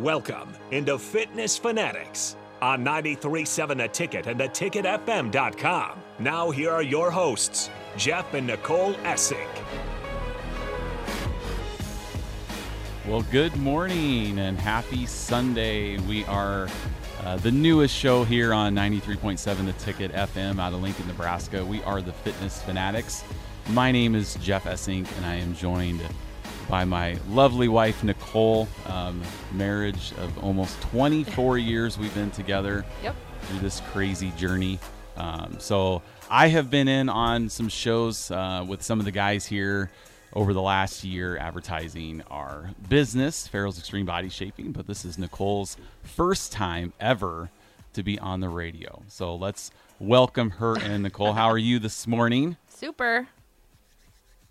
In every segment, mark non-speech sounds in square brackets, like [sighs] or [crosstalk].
Welcome into Fitness Fanatics on 93.7 The Ticket and theticketfm.com. Now, here are your hosts, Jeff and Nicole Essink. Well, good morning and happy Sunday. We are uh, the newest show here on 93.7 The Ticket FM out of Lincoln, Nebraska. We are the Fitness Fanatics. My name is Jeff Essink, and I am joined by my lovely wife, Nicole. Um, marriage of almost 24 [laughs] years we've been together Yep. through this crazy journey. Um, so I have been in on some shows uh, with some of the guys here over the last year advertising our business, Farrell's Extreme Body Shaping. But this is Nicole's first time ever to be on the radio. So let's welcome her in. Nicole, how are you this morning? Super.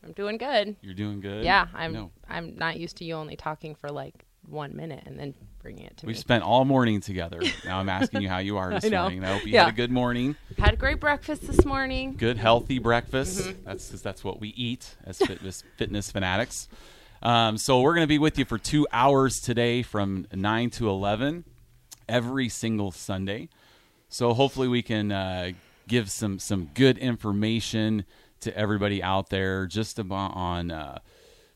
I'm doing good. You're doing good. Yeah, I'm. No. I'm not used to you only talking for like one minute and then bringing it to me. We've me. spent all morning together. Now I'm asking you how you are [laughs] this I morning. I hope you Yeah. had a good morning. Had a great breakfast this morning. good healthy breakfast. Mm-hmm. That's 'cause that's what we eat as fitness fitness fanatics. Um, so we're going to be with you for two hours today, from nine to eleven, every single Sunday. So hopefully we can uh, give some some good information to everybody out there, just about on. Uh,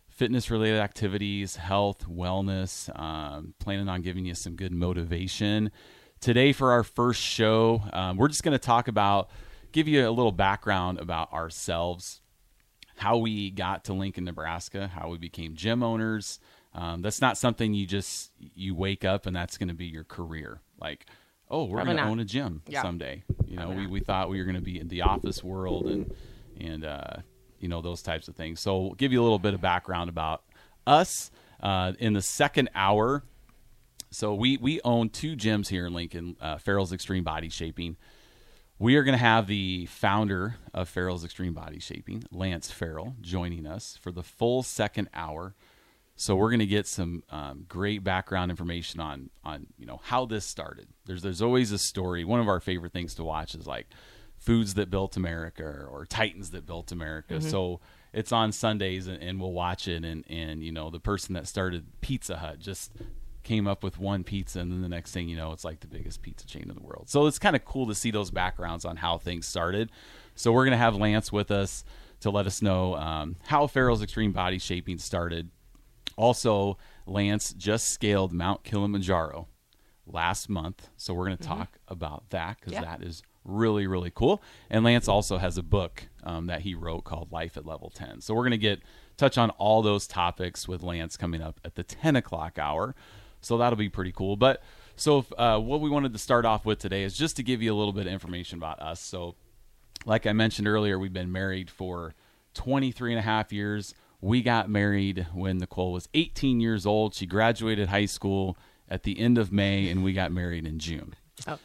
fitness related activities, health, wellness. Um, planning on giving you some good motivation. Today, for our first show, um, we're just going to talk about, give you a little background about ourselves, how we got to Lincoln, Nebraska, how we became gym owners. Um, that's not something you just you wake up and that's going to be your career. Like, oh, we're going to own a gym Yeah. someday. You know, Probably we, not. we thought we were going to be in the office world and and uh, you know those types of things. So we'll give you a little bit of background about us uh, in the second hour. So we we own two gyms here in Lincoln, uh, Farrell's Extreme Body Shaping. We are going to have the founder of Farrell's Extreme Body Shaping, Lance Farrell, joining us for the full second hour. So we're going to get some um, great background information on on you know how this started. There's there's always a story. One of our favorite things to watch is like foods that built America or Titans that built America. So it's on Sundays and, and we'll watch it and and you know the person that started Pizza Hut just came up with one pizza and then the next thing you know it's like the biggest pizza chain in the world. So it's kind of cool to see those backgrounds on how things started. So we're going to have Lance with us to let us know um, how Farrell's Extreme Body Shaping started. Also, Lance just scaled Mount Kilimanjaro last month, so we're going to talk about that because Mm-hmm. Yeah. that is really really cool. And Lance also has a book um, that he wrote called Life at Level Ten. So we're going to get touch on all those topics with Lance coming up at the ten o'clock hour. So that'll be pretty cool. But so if, uh, what we wanted to start off with today is just to give you a little bit of information about us. So like I mentioned earlier, we've been married for 23 and a half years. We got married when Nicole was 18 years old. She graduated high school at the end of May, and we got married in June. Oh.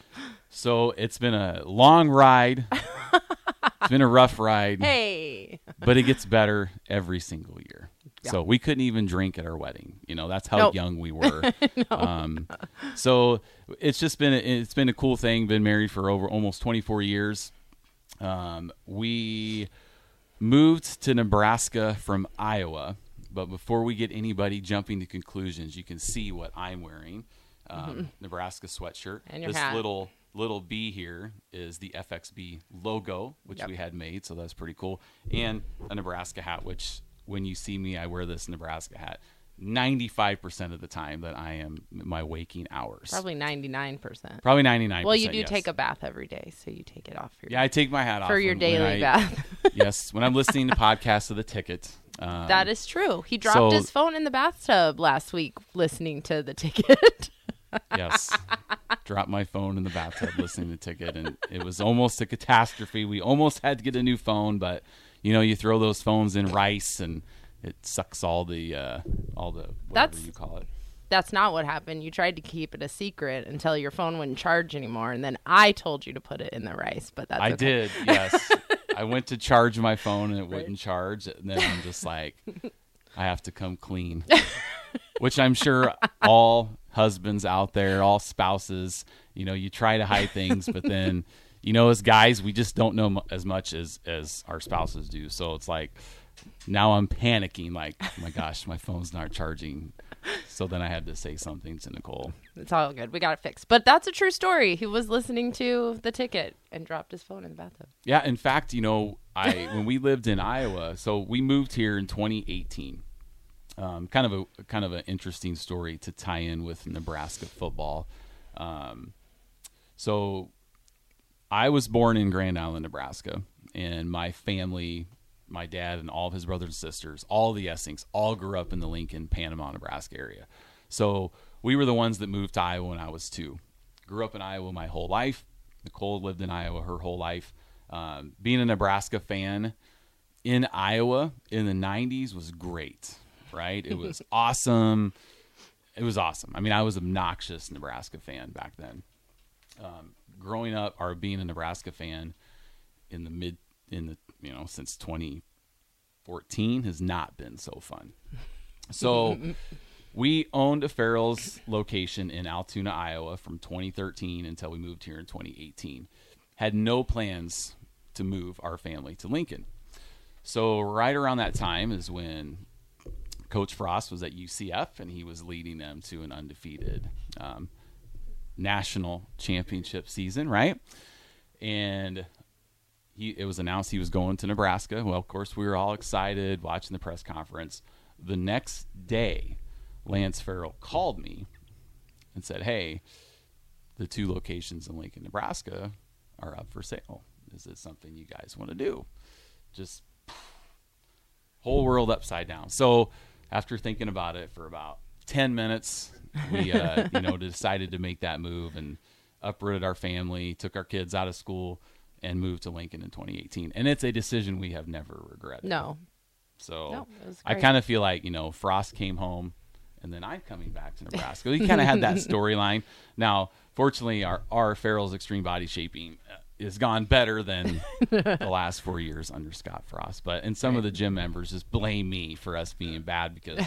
So it's been a long ride. [laughs] it's been a rough ride, Hey. but it gets better every single year. So we couldn't even drink at our wedding. You know, that's how Nope. young we were. [laughs] um, so it's just been a, it's been a cool thing. Been married for over almost 24 years. Um, we moved to Nebraska from Iowa, but before we get anybody jumping to conclusions, you can see what I'm wearing. Um, Nebraska sweatshirt. Mm-hmm. And your this hat. little little B here is the FXB logo, which Yep. we had made, so that's pretty cool. And a Nebraska hat, which when you see me, I wear this Nebraska hat 95% of the time that I am my waking hours. Probably 99%. Probably 99%. Well, you do yes. take a bath every day, so you take it off for, Yeah, I take my hat off for your when- when daily I- bath. [laughs] yes, when I'm listening to podcasts of the ticket. Um, that is true. He dropped so- his phone in the bathtub last week listening to the ticket. [laughs] yes. Dropped my phone in the bathtub listening to Ticket, and it was almost a catastrophe. We almost had to get a new phone, but you know, you throw those phones in rice, and it sucks all the uh, all the whatever That's- you call it. That's not what happened. You tried to keep it a secret until your phone wouldn't charge anymore, and then I told you to put it in the rice. But that's I okay. did, yes. [laughs] I went to charge my phone and it wouldn't charge, and then I'm just like, [laughs] I have to come clean. Which I'm sure [laughs] all husbands out there, all spouses, you know, you try to hide things, but then, [laughs] you know, as guys, we just don't know as much as as our spouses do. So it's like now I'm panicking, like, oh my gosh, my phone's not charging. so then I had to say something to Nicole. It's all good. We got it fixed. But that's a true story. He was listening to the ticket and dropped his phone in the bathtub. Yeah, in fact, you know, I when we lived in Iowa, so we moved here in 2018. Um, kind of a kind of an interesting story to tie in with Nebraska football. Um, so I was born in Grand Island, Nebraska, and my family, my dad and all of his brothers and sisters, all the Essinks, all grew up in the Lincoln, Panama, Nebraska area. So we were the ones that moved to Iowa when I was two. Grew up in Iowa my whole life. Nicole lived in Iowa her whole life. Um, being a Nebraska fan in Iowa in the 90s was great, right? It was [laughs] awesome. It was awesome. I mean, I was obnoxious Nebraska fan back then. Um, growing up or being a Nebraska fan in the mid in the you know since 2014 has not been so fun. So [laughs] we owned a Farrell's location in Altoona, Iowa from 2013 until we moved here in 2018. Had no plans to move our family to Lincoln. So right around that time is when Coach Frost was at UCF and he was leading them to an undefeated um, national championship season, right? And he it was announced he was going to Nebraska. Well, of course, we were all excited watching the press conference. The next day, Lance Farrell called me and said, "Hey, the two locations in Lincoln, Nebraska are up for sale. Is it something you guys want to do?" Just whole world upside down. So, after thinking about it for about 10 minutes, we uh, [laughs] you know decided to make that move and uprooted our family, took our kids out of school, and moved to Lincoln in 2018. And it's a decision we have never regretted. No. So No, I kind of feel like you know Frost came home, and then I'm coming back to Nebraska. We kind of had that [laughs] storyline. Now, fortunately, our our Farrell's extreme body shaping uh, has gone better than [laughs] the last four years under Scott Frost. But and some of the gym members just blame me for us being bad because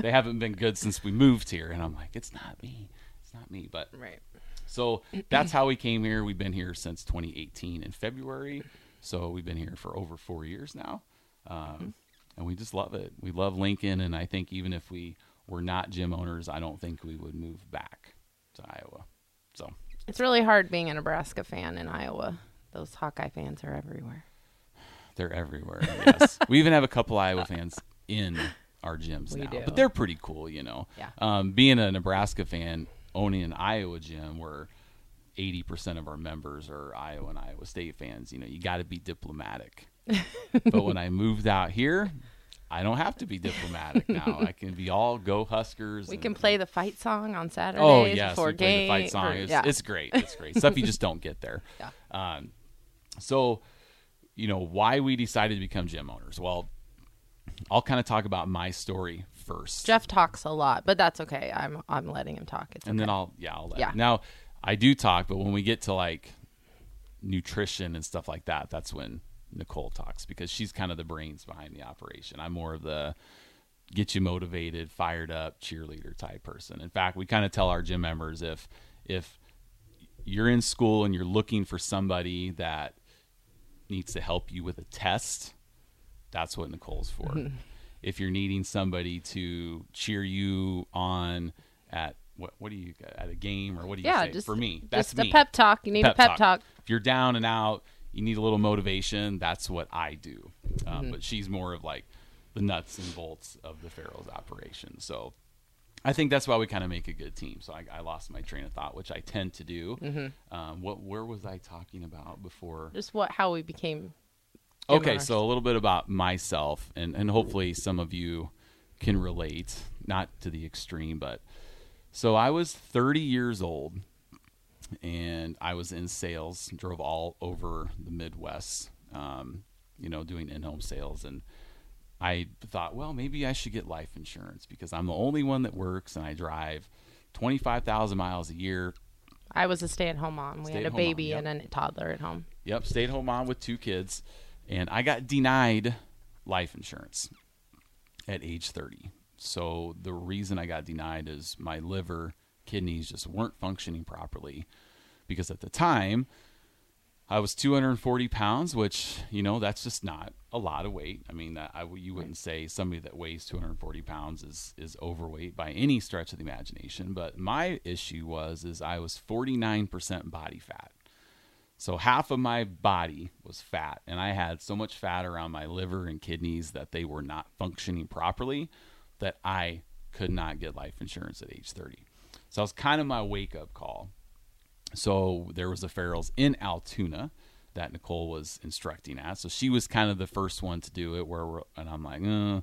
they haven't been good since we moved here, and I'm like, it's not me, it's not me. But Right. so that's how we came here. We've been here since 2018 in February. So we've been here for over four years now. Um, and we just love it. We love Lincoln. And I think even if we were not gym owners, I don't think we would move back to Iowa. So It's really hard being a Nebraska fan in Iowa. Those Hawkeye fans are everywhere. they're everywhere. Yes. [laughs] we even have a couple Iowa fans in our gyms We now, do. but they're pretty cool, you know. Yeah. Um, being a Nebraska fan, owning an Iowa gym where 80% of our members are Iowa and Iowa State fans, you know, you got to be diplomatic. [laughs] but when I moved out here, I don't have to be diplomatic now. I [laughs] can be all go Huskers. We and- can play the fight song on Saturdays Oh yes, before we play the fight song. or- It's, yeah. it's great. It's great stuff you just don't get there. [laughs] Yeah. Um, so, you know, why we decided to become gym owners? Well, I'll kind of talk about my story first, Jeff talks a lot, but that's okay. I'm I'm letting him talk. It's and then. I'll yeah, I'll let Yeah. Now, I do talk, but when we get to like nutrition and stuff like that, that's when Nicole talks because she's kind of the brains behind the operation. I'm more of the get you motivated, fired up, cheerleader type person. In fact, we kind of tell our gym members if if you're in school and you're looking for somebody that needs to help you with a test, that's what Nicole's for. [laughs] if you're needing somebody to cheer you on at what what do you at a game or what do you yeah, say? just for me, that's just me. a pep talk. You need a pep talk. If you're down and out, you need a little motivation. That's what I do. Um, Mm-hmm. But she's more of like the nuts and bolts of the Farrell's operation. So I think that's why we kind of make a good team. So I, I lost my train of thought, which I tend to do. Mm-hmm. Um, what where was I talking about before? Just what how we became. Okay, so a little bit about myself, and, and hopefully some of you can relate, not to the extreme, but so I was 30 years old, and I was in sales, drove all over the Midwest, um, you know, doing in-home sales, and I thought, well, maybe I should get life insurance because I'm the only one that works, and I drive 25,000 miles a year, I was a stay-at-home mom. We had a baby yep. and a toddler at home. Yep, stay at home mom with two kids, and I got denied life insurance at age 30. So the reason I got denied is my liver, kidneys just weren't functioning properly because at the time I was 240 pounds, which you know that's just not a lot of weight. I mean, I, you wouldn't say somebody that weighs 240 pounds is is overweight by any stretch of the imagination. But my issue was is I was 49% body fat, so half of my body was fat, and I had so much fat around my liver and kidneys that they were not functioning properly, that I could not get life insurance at age 30. So it was kind of my wake up call. So there was a Farrell's in Altoona that Nicole was instructing at. So she was kind of the first one to do it. Where and I'm like, uh,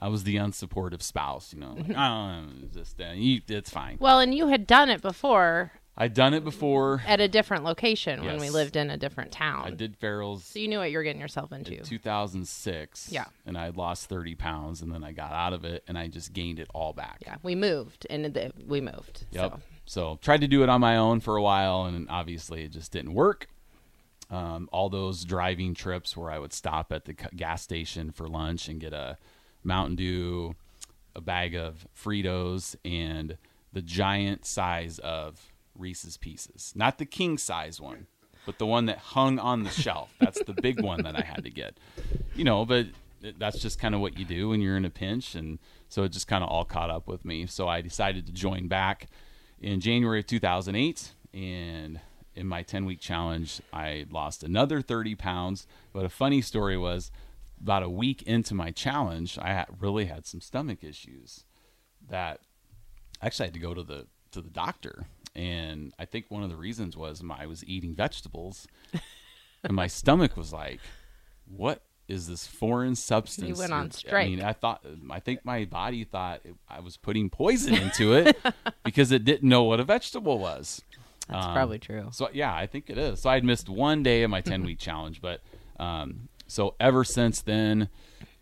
I was the unsupportive spouse, you know. Like, oh, just uh, you, it's fine. Well, and you had done it before I'd done it before. at a different location when we lived in a different town. I did Farrell's So you knew what you were getting yourself into. in 2006. Yeah. and I lost 30 pounds, and then I got out of it, and I just gained it all back. yeah, we moved, and the, we moved. Yep. So. So. tried to do it on my own for a while, and obviously it just didn't work. Um, all those driving trips where I would stop at the gas station for lunch and get a Mountain Dew, a bag of Fritos, and the giant size of Reese's Pieces. Not the king size one, but the one that hung on the shelf. That's the big one that I had to get. You know, but that's just kind of what you do when you're in a pinch. And so it just kind of all caught up with me. So I decided to join back in January of 2008. And in my 10 week challenge, I lost another 30 pounds. But a funny story was about a week into my challenge, I really had some stomach issues that actually I actually had to go to the to the doctor, and I think one of the reasons was my, I was eating vegetables, and my stomach was like, "What is this foreign substance?" You went on you're-" strike. I mean, I thought I think my body thought it, I was putting poison into it [laughs] because it didn't know what a vegetable was. That's Um, probably true. So yeah, I think it is. So I'd missed one day of my ten week challenge, but um, so ever since then,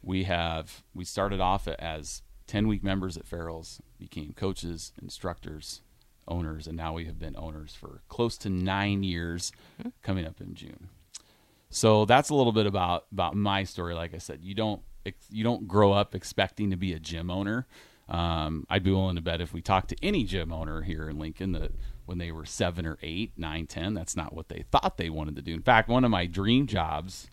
we have we started off as ten week members at Farrell's, became coaches, instructors, owners, and now we have been owners for close to nine years, coming up in June. So that's a little bit about about my story. Like I said, you don't you don't grow up expecting to be a gym owner. Um, I'd be willing to bet if we talked to any gym owner here in Lincoln that when they were seven or eight, nine, ten, that's not what they thought they wanted to do. In fact, one of my dream jobs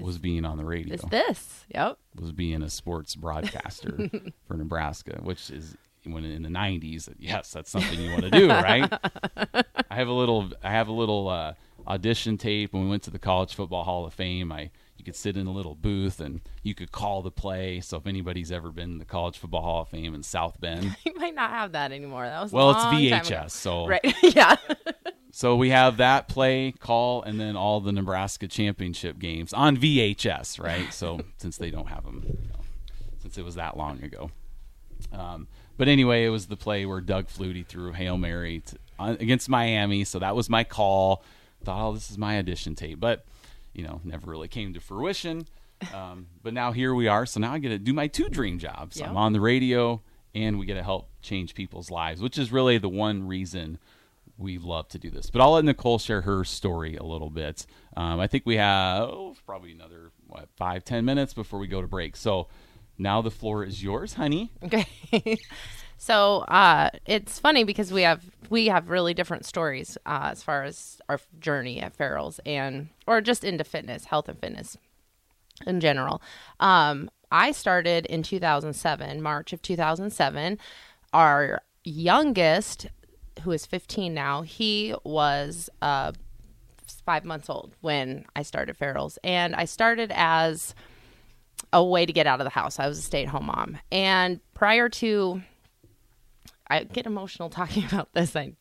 was being on the radio, Is this? Yep. was being a sports broadcaster [laughs] for Nebraska, which is when in the '90s. Yes, that's something you want to do, right? [laughs] I have a little, I have a little uh, audition tape when we went to the College Football Hall of Fame. I you could sit in a little booth and you could call the play. So if anybody's ever been in the College Football Hall of Fame in South Bend, [laughs] You might not have that anymore. That was well, it's. VHS. So Right. [laughs] yeah. so we have that play, call, and then all the Nebraska championship games on VHS, right? So since they don't have them, you know, since it was that long ago. Um, but anyway, it was the play where Doug Flutie threw hail mary to, on, against Miami, so that was my call. Thought, oh, this is my audition tape, but you know, never really came to fruition. Um, but now here we are. So now I get to do my two dream jobs. Yeah. I'm on the radio, and we get to help change people's lives, which is really the one reason we love to do this. But I'll let Nicole share her story a little bit. Um, I think we have oh, probably another what five ten minutes before we go to break. So now the floor is yours, honey. Okay. [laughs] so uh, it's funny because we have we have really different stories uh, as far as our journey at Farrell's and or just into fitness, health and fitness in general. Um, I started in 2007, March of 2007. Our youngest, who is 15 now, he was uh, five months old when I started Farrell's, and I started as a way to get out of the house. I was a stay at home mom. And prior to, I get emotional [laughs] talking about this. I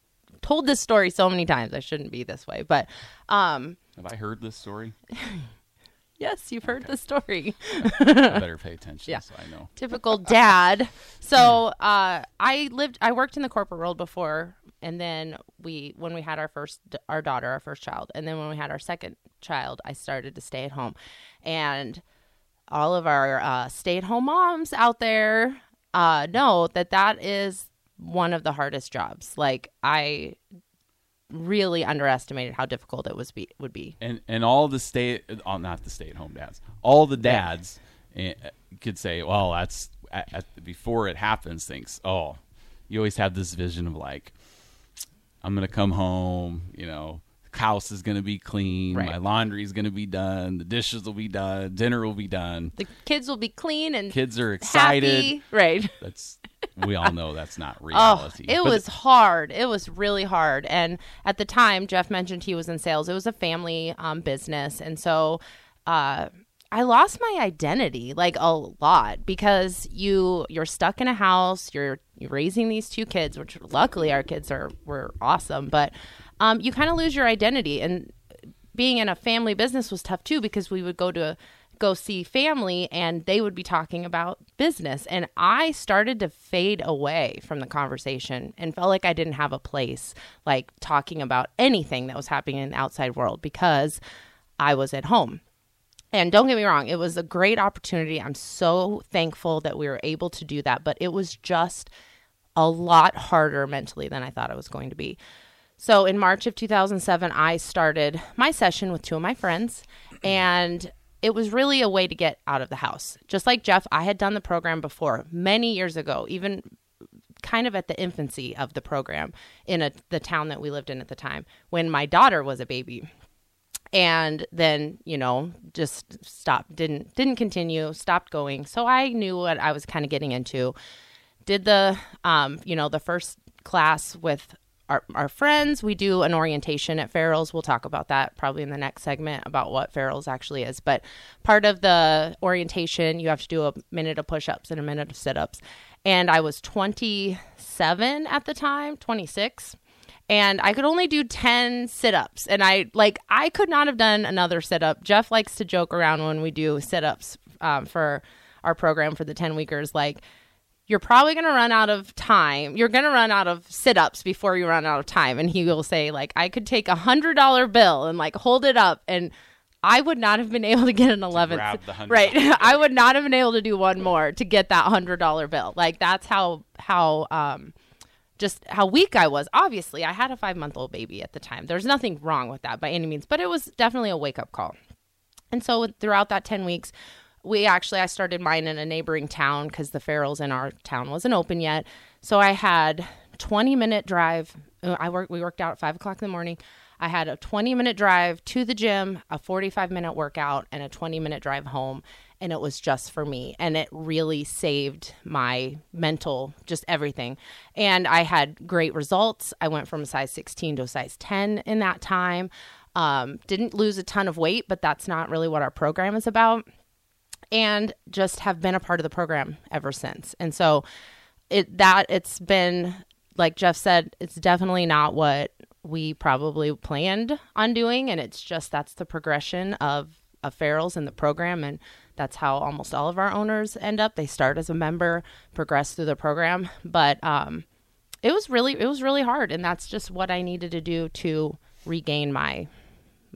told this story so many times. I shouldn't be this way. But um, Have I heard this story? [laughs] yes, you've heard the story. [laughs] I better pay attention Yeah. so I know. Typical dad. So uh, I lived, I worked in the corporate world before. And then we, when we had our first, our daughter, our first child, and then when we had our second child, I started to stay at home. And all of our uh, stay-at-home moms out there uh, know that that is one of the hardest jobs. Like I really underestimated how difficult it was be would be. and and all the stay oh, not the stay at home dads all the dads eh, could say well that's at, at, before it happens thinks oh you always have this vision of like i'm gonna come home you know house is going to be clean, Right. my laundry is going to be done, the dishes will be done, dinner will be done. The kids will be clean and Kids are excited. happy. Right. [laughs] That's we all know that's not Oh, reality. it But was hard. It was really hard. And at the time, Jeff mentioned he was in sales. It was a family um, business, and so uh, I lost my identity like a lot because you you're stuck in a house. You're you're raising these two kids, which luckily our kids are were awesome, but um, you kind of lose your identity. And being in a family business was tough too because we would go to go see family and they would be talking about business and I started to fade away from the conversation and felt like I didn't have a place like talking about anything that was happening in the outside world because I was at home. And don't get me wrong, it was a great opportunity. I'm so thankful that we were able to do that, but it was just a lot harder mentally than I thought it was going to be. So in March of 2007, I started my session with two of my friends, and it was really a way to get out of the house. Just like Jeff, I had done the program before many years ago, even kind of at the infancy of the program in a, the town that we lived in at the time when my daughter was a baby. And then you know just stopped didn't didn't continue stopped going. So i knew what i was kind of getting into. Did the um you know the first class with our, our friends. We do an orientation at farrell's. We'll talk about that probably in the next segment about what farrell's actually is. But part of the orientation you have to do a minute of push-ups and a minute of sit-ups. And i was 27 at the time 26 and I could only do 10 sit-ups. And I like I could not have done another sit-up. Jeff likes to joke around when we do sit-ups um, for our program for the 10 weekers like you're probably going to run out of time. You're going to run out of sit-ups before you run out of time and he will say like I could take a $100 bill and like hold it up and I would not have been able to get an 11th. grab [laughs] the $100 right. I would not have been able to do one more to get that $100 bill. Like that's how how um just how weak I was. Obviously, I had a five month old baby at the time. There's nothing wrong with that by any means, but it was definitely a wake up call. And so throughout that 10 weeks, we actually, I started mine in a neighboring town because the Farrells in our town wasn't open yet. So I had 20 minute drive. uh, I worked, we worked out at five o'clock in the morning. I had a 20 minute drive to the gym, a 45 minute workout, and a 20 minute drive home. And it was just for me. And it really saved my mental, just everything. And I had great results. I went from a size 16 to a size 10 in that time. Um, didn't lose a ton of weight, but that's not really what our program is about and just have been a part of the program ever since. And so it that it's been like Jeff said, it's definitely not what we probably planned on doing and it's just that's the progression of of Farrell's in the program and that's how almost all of our owners end up. They start as a member, progress through the program, but um it was really it was really hard and that's just what I needed to do to regain my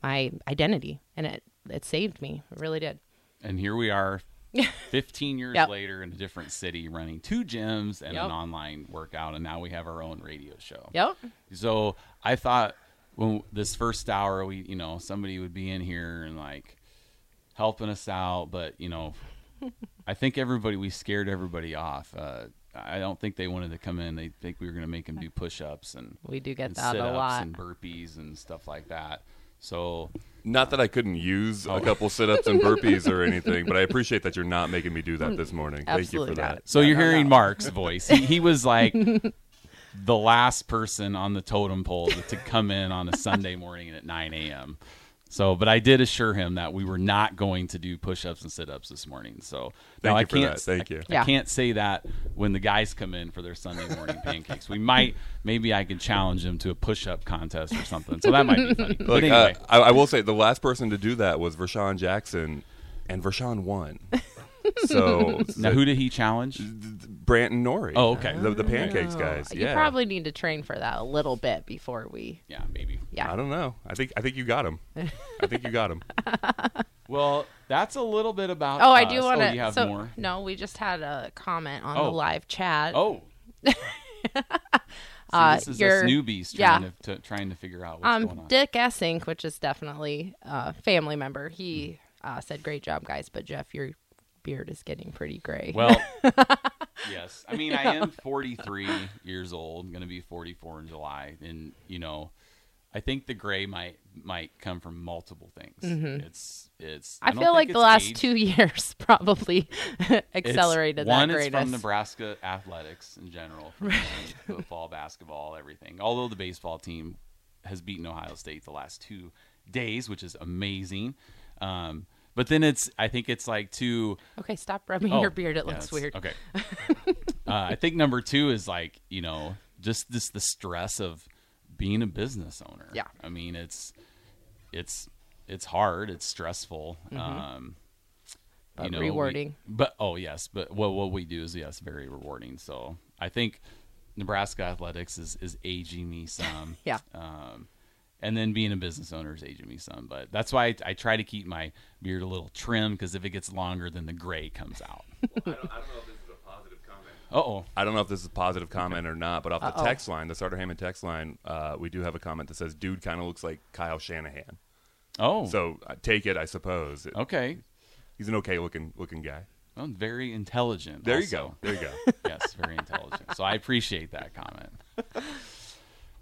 my identity and it it saved me. It really did. And here we are [laughs] 15 years Yep. later in a different city running two gyms and Yep. an online workout and now we have our own radio show Yep. so i thought when this first hour we you know somebody would be in here and like helping us out but you know [laughs] i think everybody we scared everybody off uh, i don't think they wanted to come in they think we were going to make them do push-ups and We do get and that a lot. and burpees and stuff like that so Not that I couldn't use a oh. couple sit-ups and [laughs] burpees or anything, but I appreciate that you're not making me do that this morning. Thank you Absolutely for not. that. So No, you're no, hearing no. Mark's voice. He, he was like [laughs] the last person on the totem pole to, to come in on a Sunday morning at 9 a.m. So, but I did assure him that we were not going to do push-ups and sit-ups this morning. So, Thank now you I can't. that. Thank I- you. I, Yeah. can't say that when the guys come in for their Sunday morning pancakes. We might, maybe I could challenge them to a push-up contest or something. So that might be funny. But anyway, uh, I, I will say the last person to do that was Vershawn Jackson, and Vershawn won. [laughs] So [laughs] now who did he challenge? Branton Nori. Oh, okay. The, the pancakes guys. You yeah. probably need to train for that a little bit before we. Yeah, maybe. Yeah. I don't know. I think I think you got him. [laughs] I think you got him. Well, that's a little bit about. Oh, I do us. want Oh, to. you have so, more. No, we just had a comment on Oh. the live chat. Oh. See, Uh, this is your- us newbies yeah. trying to, to trying to figure out what's going um, on. Dick Essink, which is definitely a family member, he uh, said, "Great job, guys." But Jeff, your beard is getting pretty gray. well, [laughs] yes. I mean, I am 43 years old. I'm going to be 44 in July, and you know, I think the gray might might come from multiple things. It's it's. Mm-hmm. I, don't feel like the last age. two [laughs] years probably It's- accelerated one that is greatness. from Nebraska athletics in general, from football, basketball, everything. Although the baseball team has beaten Ohio State the last two days, which is amazing. Um, but then it's I think it's like two Okay, stop rubbing Oh, your beard. It yeah, looks weird. Okay. [laughs] uh, I think number two is like you know just this the stress of being a business owner. Yeah. I mean it's it's it's hard. It's stressful. Um, Mm-hmm. But you know, we- rewarding. but oh yes, but what what we do is yes, very rewarding. So I think Nebraska athletics is is aging me some. [laughs] Yeah. Um, and then being a business owner is aging me some, but that's why I, I try to keep my beard a little trim because if it gets longer, then the gray comes out. [laughs] I don't, I don't know if this is a positive comment. Uh oh. I don't know if this is a positive comment or not, but off the Uh-oh. text line, the Starter Heyman text line, uh, we do have a comment that says, "Dude kind of looks like Kyle Shanahan." Oh. So uh, take it, I suppose. It- okay. He's an okay looking looking guy. Well, very intelligent. There you go. There you go. [laughs] yes, very intelligent. So I appreciate that comment. [laughs]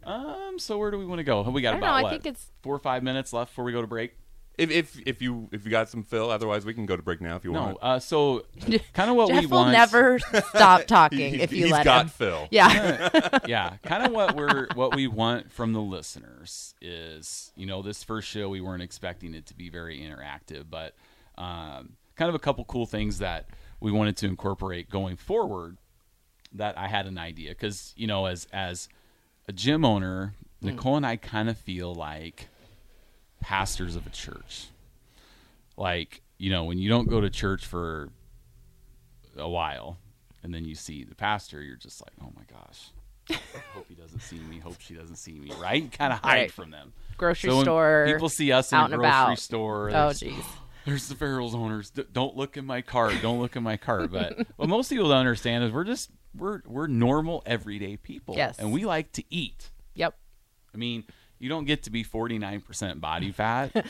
Um. So where do we want to go? We got I don't about know, I what, think it's- four or five minutes left before we go to break. if, if if you if you got some fill, otherwise we can go to break now if you No. want. Uh. So [laughs] kind of what Jeff we will want. never stop [laughs] talking He- if you he's let got him. Phil. Yeah. [laughs] yeah, kind of what we're what we want from the listeners is, you know, this first show we weren't expecting it to be very interactive, but um, kind of a couple cool things that we wanted to incorporate going forward. That I had an idea because you know, as as a gym owner, hmm. Nicole and I kind of feel like pastors of a church. Like you know, when you don't go to church for a while, and then you see the pastor, you're just like, oh my gosh, hope he doesn't see me. Hope she doesn't see me. Right? Kind of hide Right. from them. Grocery So store. People see us in out a grocery about. store. Oh, jeez. [sighs] There's the Farrell's owners. D- don't look in my cart. Don't look in my cart. But [laughs] what most people don't understand is we're just we're we're normal everyday people. Yes. And we like to eat. Yep. I mean, you don't get to be 49% body [laughs] fat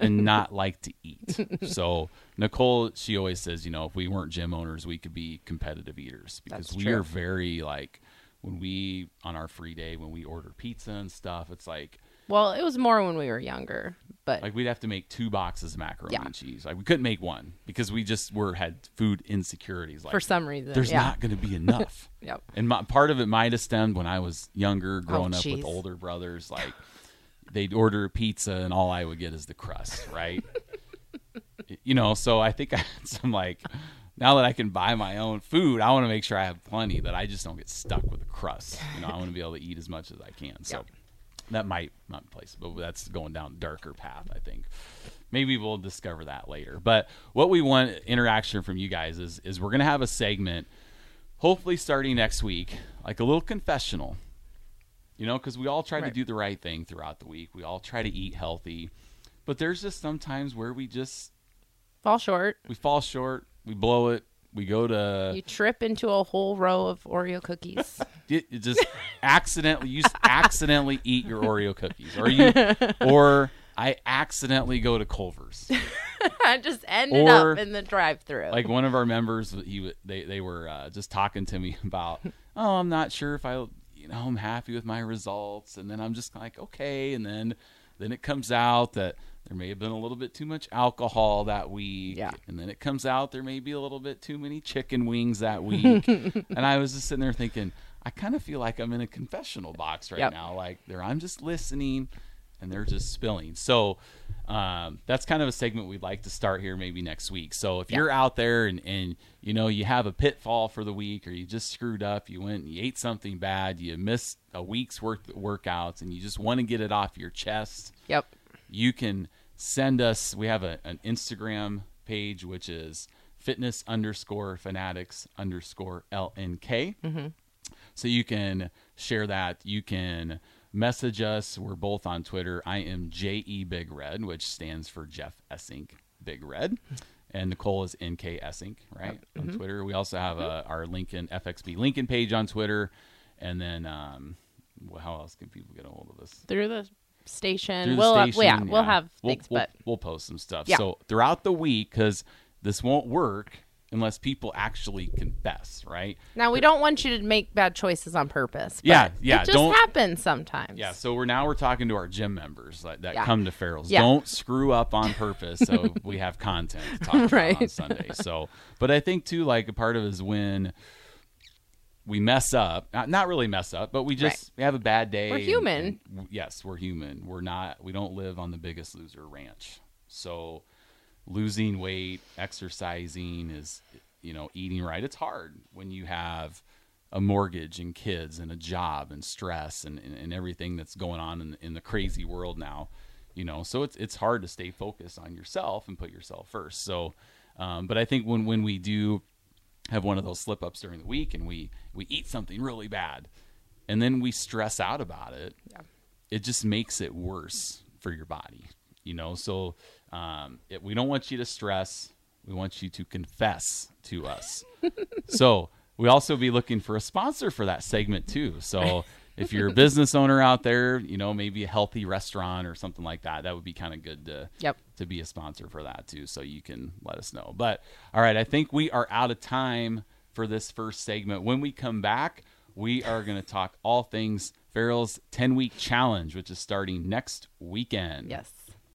and not like to eat. So, Nicole, she always says, you know, if we weren't gym owners, we could be competitive eaters because That's we true. are very like when we on our free day when we order pizza and stuff, it's like Well, it was more when we were younger, but like we'd have to make two boxes of macaroni Yeah. and cheese. Like we couldn't make one because we just were had food insecurities. Like for some reason, there's yeah. not going to be enough. [laughs] Yep. And my, part of it might have stemmed when I was younger, oh, growing up with older brothers. Like they'd order pizza, and all I would get is the crust, right? [laughs] you know, so I think I had some like. Now that I can buy my own food, I want to make sure I have plenty that I just don't get stuck with the crust. You know, I want to be able to eat as much as I can. So Yep. That might not place, but that's going down darker path. I think maybe we'll discover that later. But what we want interaction from you guys is is we're gonna have a segment, hopefully starting next week, like a little confessional. You know, because we all try to do the right thing throughout the week. We all try to eat healthy, but there's just sometimes where we just fall short. we fall short, we blow it, we go to You trip into a whole row of Oreo cookies. [laughs] you, you just accidentally you [laughs] accidentally eat your Oreo cookies, or you, or I accidentally go to Culver's. [laughs] I just ended Or, up in the drive-through. Like one of our members, he they they were uh, just talking to me about, [laughs] oh, I'm not sure if I, you know, I'm happy with my results, and then I'm just like, okay, and then then it comes out that there may have been a little bit too much alcohol that week, Yeah. and then it comes out there may be a little bit too many chicken wings that week, and I was just sitting there thinking, I kind of feel like I'm in a confessional box right Yep. now, like there I'm just listening and they're just spilling. So um, that's kind of a segment we'd like to start here maybe next week. So if you're out there and, and you know you have a pitfall for the week or you just screwed up, you went and you ate something bad, you missed a week's worth of workouts and you just want to get it off your chest, yep. you can send us we have a, an Instagram page which is fitness underscore fanatics underscore LNK. So you can share that. You can message us. We're both on Twitter. I am JE Big Red, which stands for Jeff Essink Big Red. And Nicole is NK Essink, right? On Twitter. We also have uh, our Lincoln FXB Lincoln page on Twitter. And then, um, how else can people get a hold of us? Through the station. through the we'll station. yeah, we'll have We'll- things, we'll, we'll post some stuff. Yeah. So throughout the week, because this won't work unless people actually confess, right? Now we don't want you to make bad choices on purpose. Yeah, yeah, It just don't- happens sometimes. Yeah, so we're now we're talking to our gym members that, that Yeah. come to Farrell's. Yeah. Don't screw up on purpose, so we have content to talk [laughs] about on Sunday. So, but I think too, like a part of it is when we mess up, not, not really mess up, but we just we have a bad day. We're and- human. and yes, we're human. We're not. We don't live on the Biggest Loser ranch. So, losing weight, exercising is, you know, eating right. It's hard when you have a mortgage and kids and a job and stress and, and, and everything that's going on in, in the crazy world now, you know, so it's, it's hard to stay focused on yourself and put yourself first. So, um, but I think when, when we do have one of those slip ups during the week and we, we eat something really bad and then we stress out about it, Yeah. it just makes it worse for your body, you know? So, um, it, we don't want you to stress. We want you to confess to us. [laughs] so we also be looking for a sponsor for that segment too. So [laughs] if you're a business owner out there, you know, maybe a healthy restaurant or something like that, that would be kind of good to Yep. to be a sponsor for that too. So you can let us know. But all right, I think we are out of time for this first segment. When we come back, we are going to talk all things Farrell's 10 week challenge, which is starting next weekend. Yes.